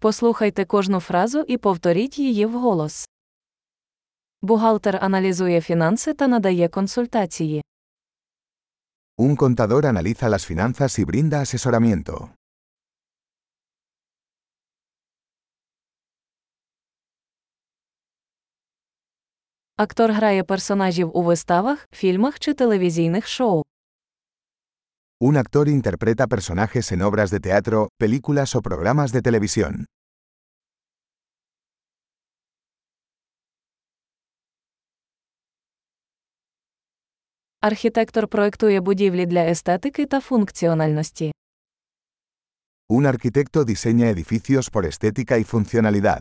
Послухайте кожну фразу і повторіть її вголос. Бухгалтер аналізує фінанси та надає консультації. Un contador analiza las finanzas y brinda asesoramiento. Актор грає персонажів у виставах, фільмах чи телевізійних шоу. Un actor interpreta personajes en obras de teatro, películas o programas de televisión. Архітектор проектує будівлі для естетики та функціональності. Un arquitecto diseña edificios por estética y funcionalidad.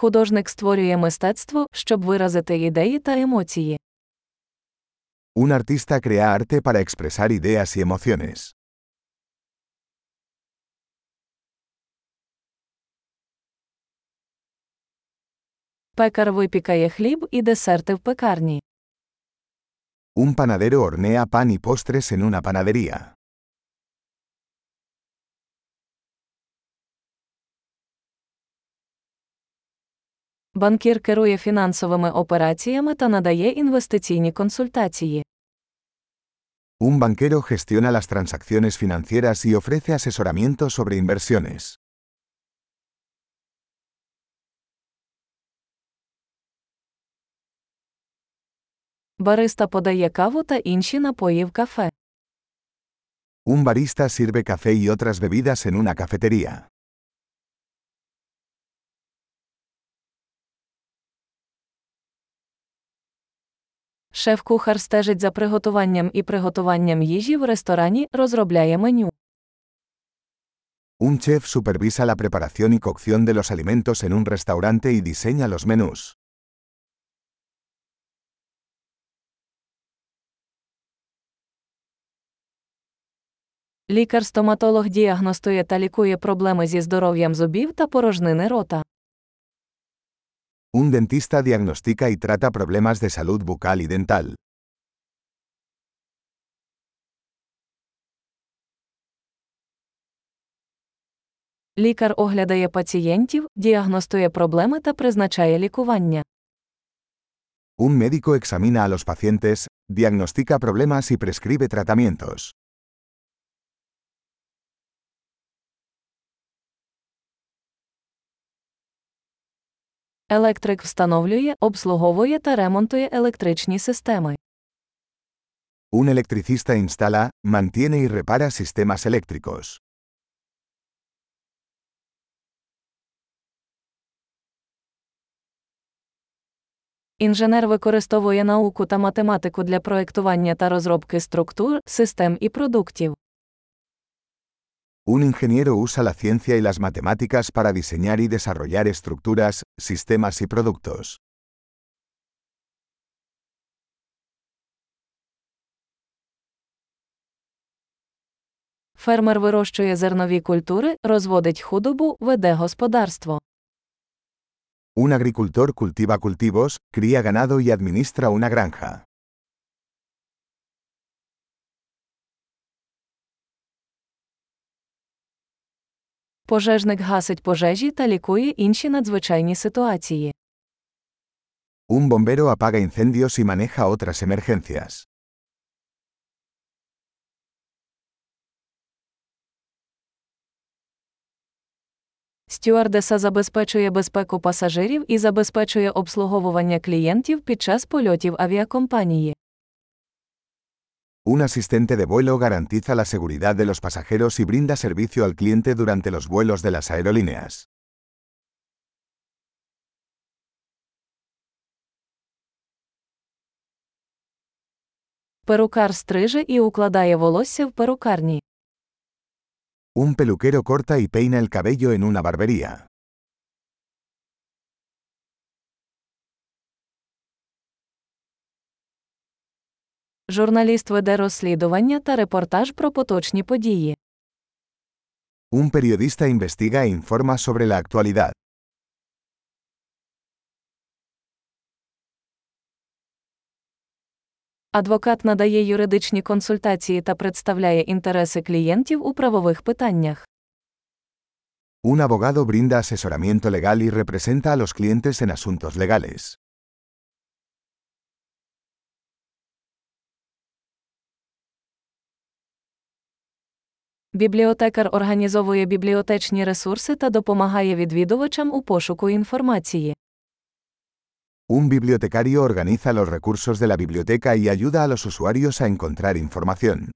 Художник створює мистецтво, щоб виразити ідеї та емоції. Un artista crea arte para expresar ideas y emociones. Пекар випікає хліб і десерти в пекарні. Un panadero hornea pan y postres en una panadería. Банкір керує фінансовими операціями та надає інвестиційні консультації. Un banquero gestiona las transacciones financieras y ofrece asesoramiento sobre inversiones. Бариста подає каву та інші напої в кафе. Un barista sirve café y otras bebidas en una cafetería. Шеф-кухар стежить за приготуванням і приготуванням їжі в ресторані, розробляє меню. Un chef supervisa la preparación y cocción de los alimentos en un restaurante y diseña los menús. Лікар-стоматолог діагностує та лікує проблеми зі здоров'ям зубів та порожнини рота. Un dentista diagnostica y trata problemas de salud bucal y dental. Лікар оглядає пацієнтів, діагностує проблеми та призначає лікування. Un médico examina a los pacientes, diagnostica problemas y prescribe tratamientos. Електрик встановлює, обслуговує та ремонтує електричні системи. Un electricista instala, mantiene y repara sistemas eléctricos. Інженер використовує науку та математику для проектування та розробки структур, систем і продуктів. Un ingeniero usa la ciencia y las matemáticas para diseñar y desarrollar estructuras, sistemas y productos. Фермер вирощує зернові культури, розводить худобу, веде господарство. Un agricultor cultiva cultivos, cría ganado y administra una granja. Пожежник гасить пожежі та лікує інші надзвичайні ситуації. Un bombero apaga incendios y maneja otras emergencias. Стюардеса забезпечує безпеку пасажирів і забезпечує обслуговування клієнтів під час польотів авіакомпанії. Un asistente de vuelo garantiza la seguridad de los pasajeros y brinda servicio al cliente durante los vuelos de las aerolíneas. Перукар стриже і укладає волосся в перукарні. Un peluquero corta y peina el cabello en una barbería. Журналіст веде розслідування та репортаж про поточні події. Un periodista investiga e informa sobre la actualidad. Адвокат надає юридичні консультації та представляє інтереси клієнтів у правових питаннях. Un abogado brinda asesoramiento legal y representa a los clientes en asuntos legales. Бібліотекар організовує бібліотечні ресурси та допомагає відвідувачам у пошуку інформації. Un bibliotecario organiza los recursos de la biblioteca y ayuda a los usuarios a encontrar información.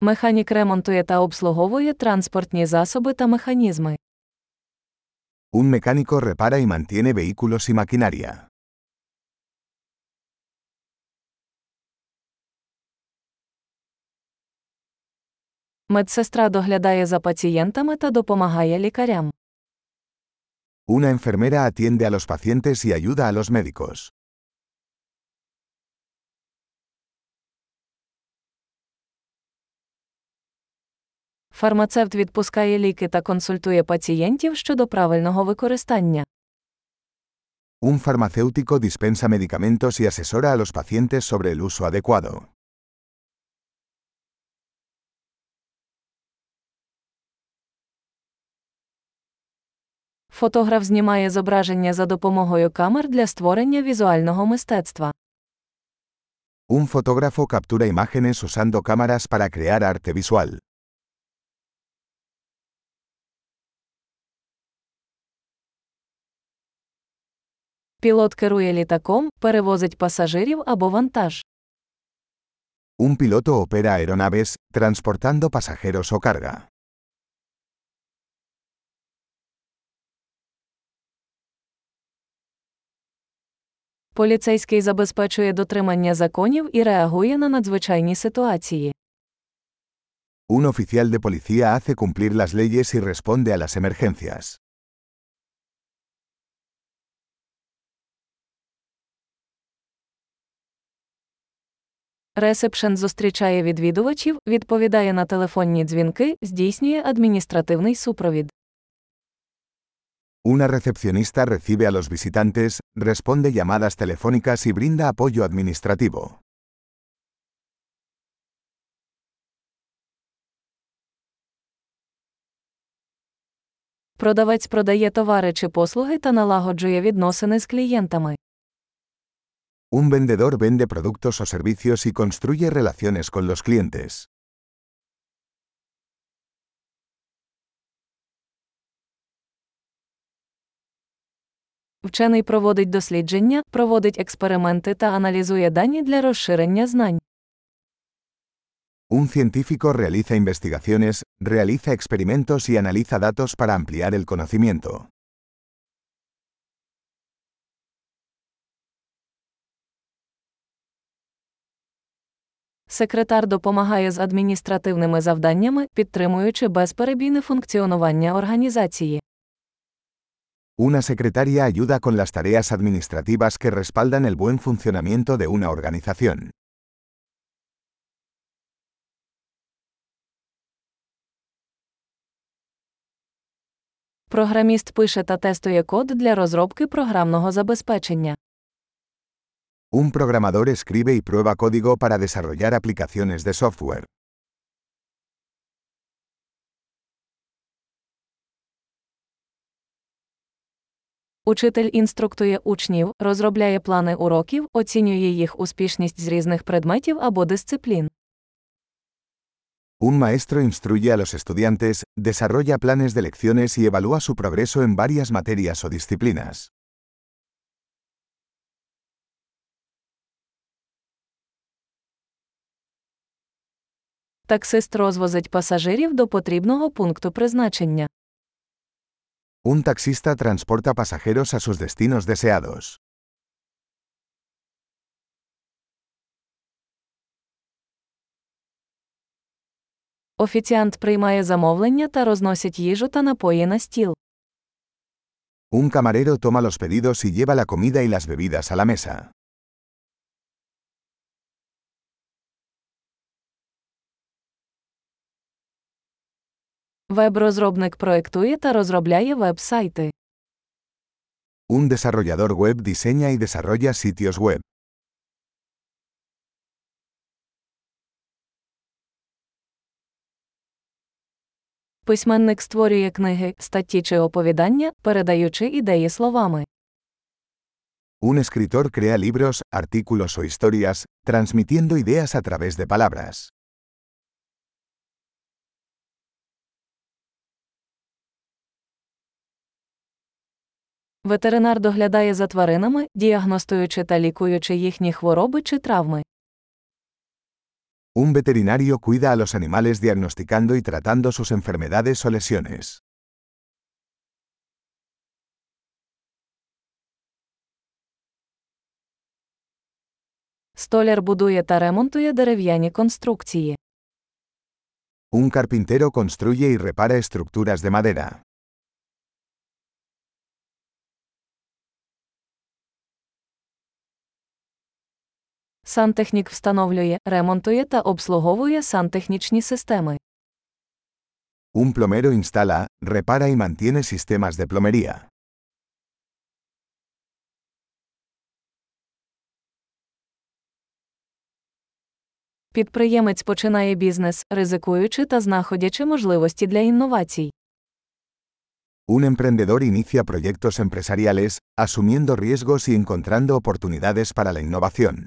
Механік ремонтує та обслуговує транспортні засоби та механізми. Un mecánico repara y mantiene vehículos y maquinaria. Медсестра доглядає за пацієнтами та допомагає лікарям. Una enfermera atiende a los pacientes y ayuda a los médicos. Фармацевт відпускає ліки та консультує пацієнтів щодо правильного використання. Un farmacéutico dispensa medicamentos y asesora a los pacientes sobre el uso adecuado. Фотограф знімає зображення за допомогою камер для створення візуального мистецтва. Un fotógrafo captura imágenes usando cámaras para crear arte visual. Пілот керує літаком, перевозить пасажирів або вантаж. Un piloto opera aeronaves, transportando pasajeros o carga. Поліцейський забезпечує дотримання законів і реагує на надзвичайні ситуації. Un oficial de policía hace cumplir las leyes y responde a las emergencias. Ресепшен зустрічає відвідувачів, відповідає на телефонні дзвінки, здійснює адміністративний супровід. Una recepcionista recibe a los visitantes, responde llamadas telefónicas y brinda apoyo administrativo. Продавець продає товари чи послуги та налагоджує відносини з клієнтами. Un vendedor vende productos o servicios y construye relaciones con los clientes. Вчений проводить дослідження, проводить експерименти та аналізує дані для розширення знань. Un científico realiza investigaciones, realiza experimentos y analiza datos para ampliar el conocimiento. Секретар допомагає з адміністративними завданнями, підтримуючи безперебійне функціонування організації. Una secretaria ayuda con las tareas administrativas que respaldan el buen funcionamiento de una organización. Програміст пише та тестує код для розробки програмного забезпечення. Un programador escribe y prueba código para desarrollar aplicaciones de software. Учитель інструктує учнів, розробляє плани уроків, оцінює їх успішність з різних предметів або дисциплін. Un maestro instruye a los estudiantes, desarrolla planes de lecciones y evalúa su progreso en varias materias o disciplinas. Таксист розвозить пасажирів до потрібного пункту призначення. Un taxista transporta pasajeros a sus destinos deseados. Офіціант приймає замовлення та розносить їжу та напої на стіл. Un camarero toma los pedidos y lleva la comida y las bebidas a la mesa. Веб-розробник проектує та розробляє веб-сайти. Un desarrollador web diseña y desarrolla sitios web. Письменник створює книги, статті чи оповідання, передаючи ідеї словами. Un escritor crea libros, artículos o historias, transmitiendo ideas a través de palabras. Ветеринар доглядає за тваринами, діагностуючи та лікуючи їхні хвороби чи травми. Un veterinario cuida a los animales diagnosticando y tratando sus enfermedades o lesiones. Столяр будує та ремонтує дерев'яні конструкції. Un carpintero construye y repara estructuras de madera. Сантехнік встановлює, ремонтує та обслуговує сантехнічні системи. Un plomero instala, repara y mantiene sistemas de plomería. Підприємець починає бізнес, ризикуючи та знаходячи можливості для інновацій. Un emprendedor inicia proyectos empresariales, asumiendo riesgos y encontrando oportunidades para la innovación.